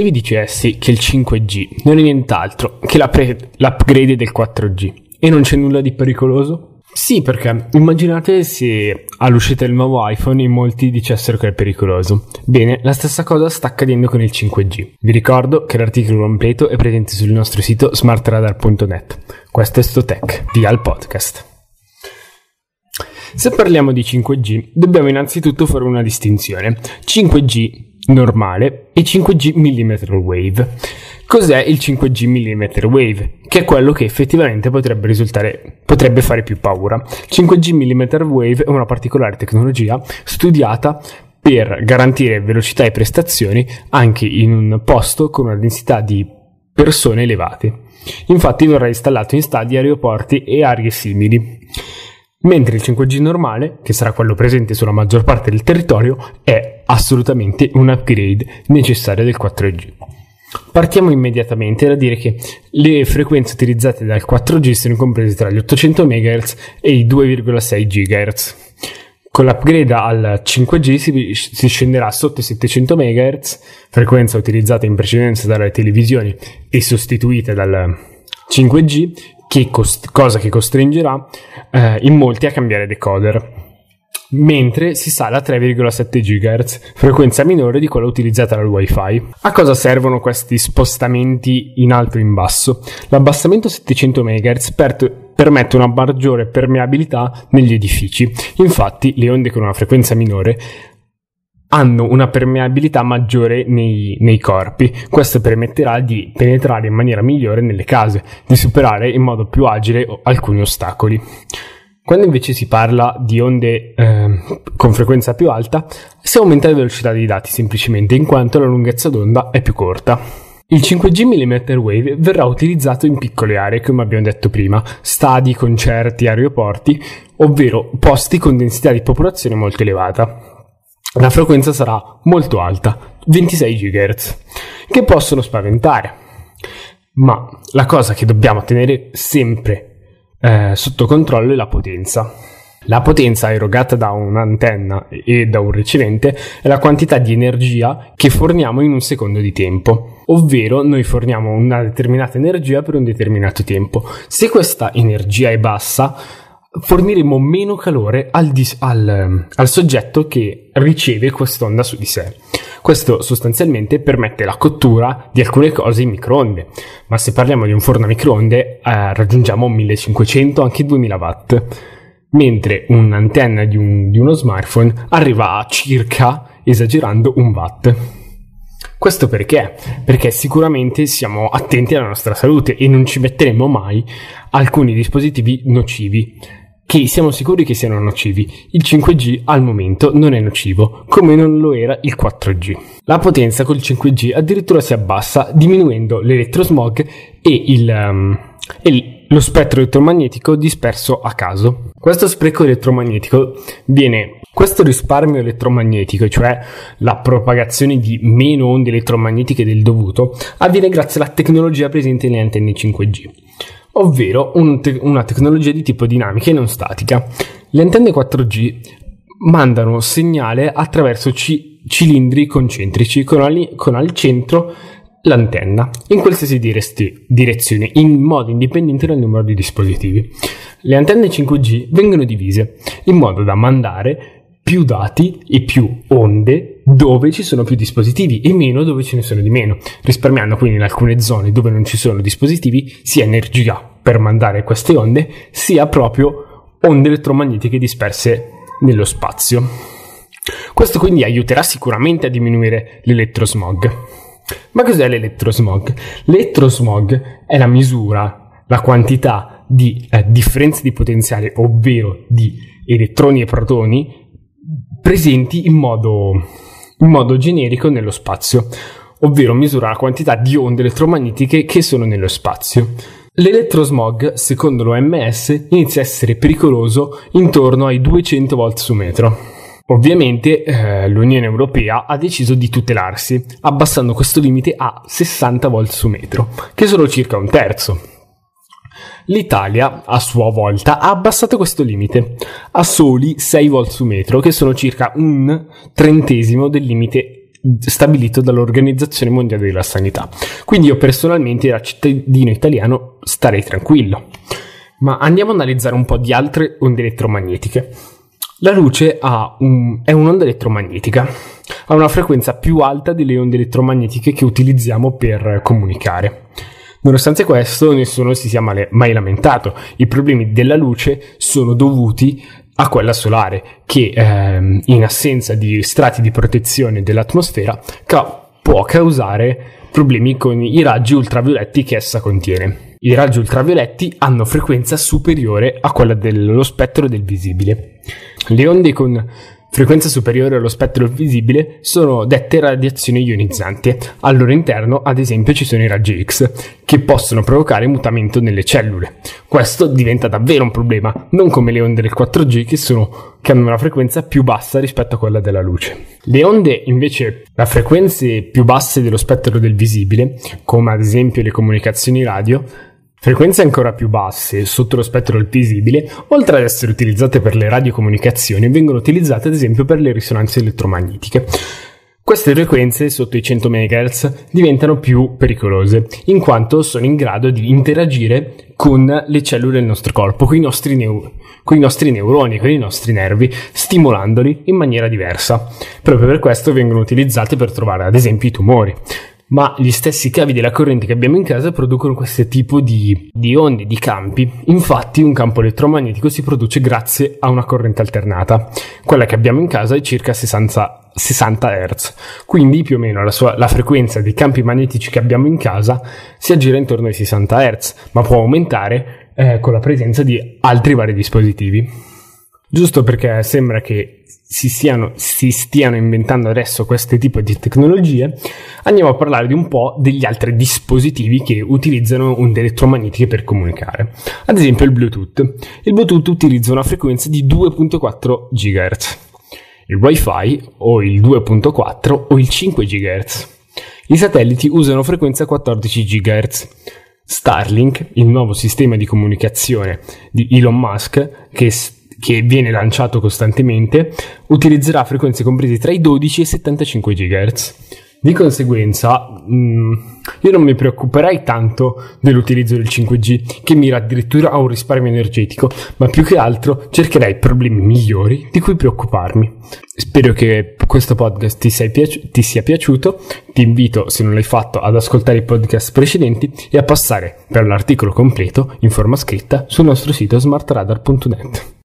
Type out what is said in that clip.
Se vi dicessi che il 5G non è nient'altro che pre- l'upgrade del 4G e non c'è nulla di pericoloso? Sì, perché immaginate se all'uscita del nuovo iPhone in molti dicessero che è pericoloso. Bene, la stessa cosa sta accadendo con il 5G. Vi ricordo che l'articolo completo è presente sul nostro sito smartradar.net. Questo è Stotech, via al podcast. Se parliamo di 5G, dobbiamo innanzitutto fare una distinzione. 5G normale e 5G millimeter wave. Cos'è il 5G millimeter wave? Che è quello che effettivamente potrebbe risultare, potrebbe fare più paura. 5G millimeter wave è una particolare tecnologia studiata per garantire velocità e prestazioni anche in un posto con una densità di persone elevate. Infatti verrà installato in stadi, aeroporti e aree simili mentre il 5G normale, che sarà quello presente sulla maggior parte del territorio, è assolutamente un upgrade necessario del 4G. Partiamo immediatamente da dire che le frequenze utilizzate dal 4G sono comprese tra gli 800 MHz e i 2,6 GHz. Con l'upgrade al 5G si, si, scenderà sotto i 700 MHz, frequenza utilizzata in precedenza dalle televisioni e sostituita dal 5G, che cost- cosa che costringerà eh, in molti a cambiare decoder. Mentre si sale a 3,7 GHz, frequenza minore di quella utilizzata dal WiFi. A cosa servono questi spostamenti in alto e in basso? L'abbassamento a 700 MHz per permette una maggiore permeabilità negli edifici. Infatti, le onde con una frequenza minore hanno una permeabilità maggiore nei, nei, corpi. Questo permetterà di penetrare in maniera migliore nelle case, di superare in modo più agile alcuni ostacoli. Quando invece si parla di onde eh, con frequenza più alta, si aumenta la velocità dei dati semplicemente in quanto la lunghezza d'onda è più corta. Il 5G mm wave verrà utilizzato in piccole aree, come abbiamo detto prima, stadi, concerti, aeroporti, ovvero posti con densità di popolazione molto elevata la frequenza sarà molto alta, 26 GHz, che possono spaventare. Ma la cosa che dobbiamo tenere sempre eh, sotto controllo è la potenza. La potenza erogata da un'antenna e da un ricevente è la quantità di energia che forniamo in un secondo di tempo, ovvero noi forniamo una determinata energia per un determinato tempo. Se questa energia è bassa, forniremo meno calore al, dis- al, al soggetto che riceve quest'onda su di sé. Questo sostanzialmente permette la cottura di alcune cose in microonde, ma se parliamo di un forno a microonde eh, raggiungiamo 1500 anche 2000 watt, mentre un'antenna di, un, di uno smartphone arriva a circa, esagerando, un watt. Questo perché? Perché sicuramente siamo attenti alla nostra salute e non ci metteremo mai alcuni dispositivi nocivi che siamo sicuri che siano nocivi. Il 5G al momento non è nocivo, come non lo era il 4G. La potenza col 5G addirittura si abbassa diminuendo l'elettrosmog e, il, um, e lo spettro elettromagnetico disperso a caso. Questo spreco elettromagnetico viene, questo risparmio elettromagnetico, cioè la propagazione di meno onde elettromagnetiche del dovuto, avviene grazie alla tecnologia presente nelle antenne 5G ovvero un te- una tecnologia di tipo dinamica e non statica. Le antenne 4G mandano segnale attraverso c- cilindri concentrici con, ali- con al centro l'antenna in qualsiasi diresti- direzione in modo indipendente dal numero di dispositivi. Le antenne 5G vengono divise in modo da mandare più dati e più onde dove ci sono più dispositivi e meno dove ce ne sono di meno, risparmiando quindi in alcune zone dove non ci sono dispositivi sia energia per mandare queste onde, sia proprio onde elettromagnetiche disperse nello spazio. Questo quindi aiuterà sicuramente a diminuire l'elettrosmog. Ma cos'è l'elettrosmog? L'elettrosmog è la misura, la quantità di eh, differenze di potenziale, ovvero di elettroni e protoni, presenti in modo, in modo generico nello spazio, ovvero misura la quantità di onde elettromagnetiche che sono nello spazio. L'elettrosmog, secondo l'OMS, inizia a essere pericoloso intorno ai 200 volt su metro. Ovviamente eh, l'Unione Europea ha deciso di tutelarsi, abbassando questo limite a 60 volt su metro, che sono circa un terzo. L'Italia, a sua volta, ha abbassato questo limite a soli 6 volt su metro, che sono circa un trentesimo del limite stabilito dall'Organizzazione Mondiale della Sanità. Quindi io personalmente da cittadino italiano starei tranquillo. Ma andiamo a analizzare un po' di altre onde elettromagnetiche. La luce un, è un'onda elettromagnetica, ha una frequenza più alta delle onde elettromagnetiche che utilizziamo per comunicare. Nonostante questo, nessuno si sia mai lamentato. I problemi della luce sono dovuti a quella solare, che ehm, in assenza di strati di protezione dell'atmosfera ca- può causare problemi con i raggi ultravioletti che essa contiene. I raggi ultravioletti hanno frequenza superiore a quella dello spettro del visibile. Le onde con frequenza superiore allo spettro visibile sono dette radiazioni ionizzanti. Al loro interno, ad esempio, ci sono i raggi X, che possono provocare mutamento nelle cellule. Questo diventa davvero un problema, non come le onde del 4G che, sono, che hanno una frequenza più bassa rispetto a quella della luce. Le onde, invece, a frequenze più basse dello spettro del visibile, come ad esempio le comunicazioni radio, Frequenze ancora più basse, sotto lo spettro del visibile, oltre ad essere utilizzate per le radiocomunicazioni, vengono utilizzate ad esempio per le risonanze elettromagnetiche. Queste frequenze sotto i 100 MHz diventano più pericolose, in quanto sono in grado di interagire con le cellule del nostro corpo, con i nostri, neu- con i nostri neuroni, con i nostri nervi, stimolandoli in maniera diversa. Proprio per questo vengono utilizzate per trovare ad esempio i tumori ma gli stessi cavi della corrente che abbiamo in casa producono questo tipo di, di, onde, di campi. Infatti un campo elettromagnetico si produce grazie a una corrente alternata. Quella che abbiamo in casa è circa 60, 60 Hz, quindi più o meno la, sua, la frequenza dei campi magnetici che abbiamo in casa si aggira intorno ai 60 Hz, ma può aumentare eh, con la presenza di altri vari dispositivi. Giusto perché sembra che si, siano, si stiano inventando adesso questo tipo di tecnologie, andiamo a parlare di un po' degli altri dispositivi che utilizzano onde elettromagnetiche per comunicare. Ad esempio il Bluetooth. Il Bluetooth utilizza una frequenza di 2.4 GHz. Il Wi-Fi o il 2.4 o il 5 GHz. I satelliti usano frequenza 14 GHz. Starlink, il nuovo sistema di comunicazione di Elon Musk, che che viene lanciato costantemente, utilizzerà frequenze comprese tra i 12 e i 75 GHz. Di conseguenza, mm, io non mi preoccuperei tanto dell'utilizzo del 5G, che mira addirittura a un risparmio energetico, ma più che altro cercherei problemi migliori di cui preoccuparmi. Spero che questo podcast ti, piaci- ti sia piaciuto. Ti invito, se non l'hai fatto, ad ascoltare i podcast precedenti e a passare per l'articolo completo in forma scritta sul nostro sito smartradar.net.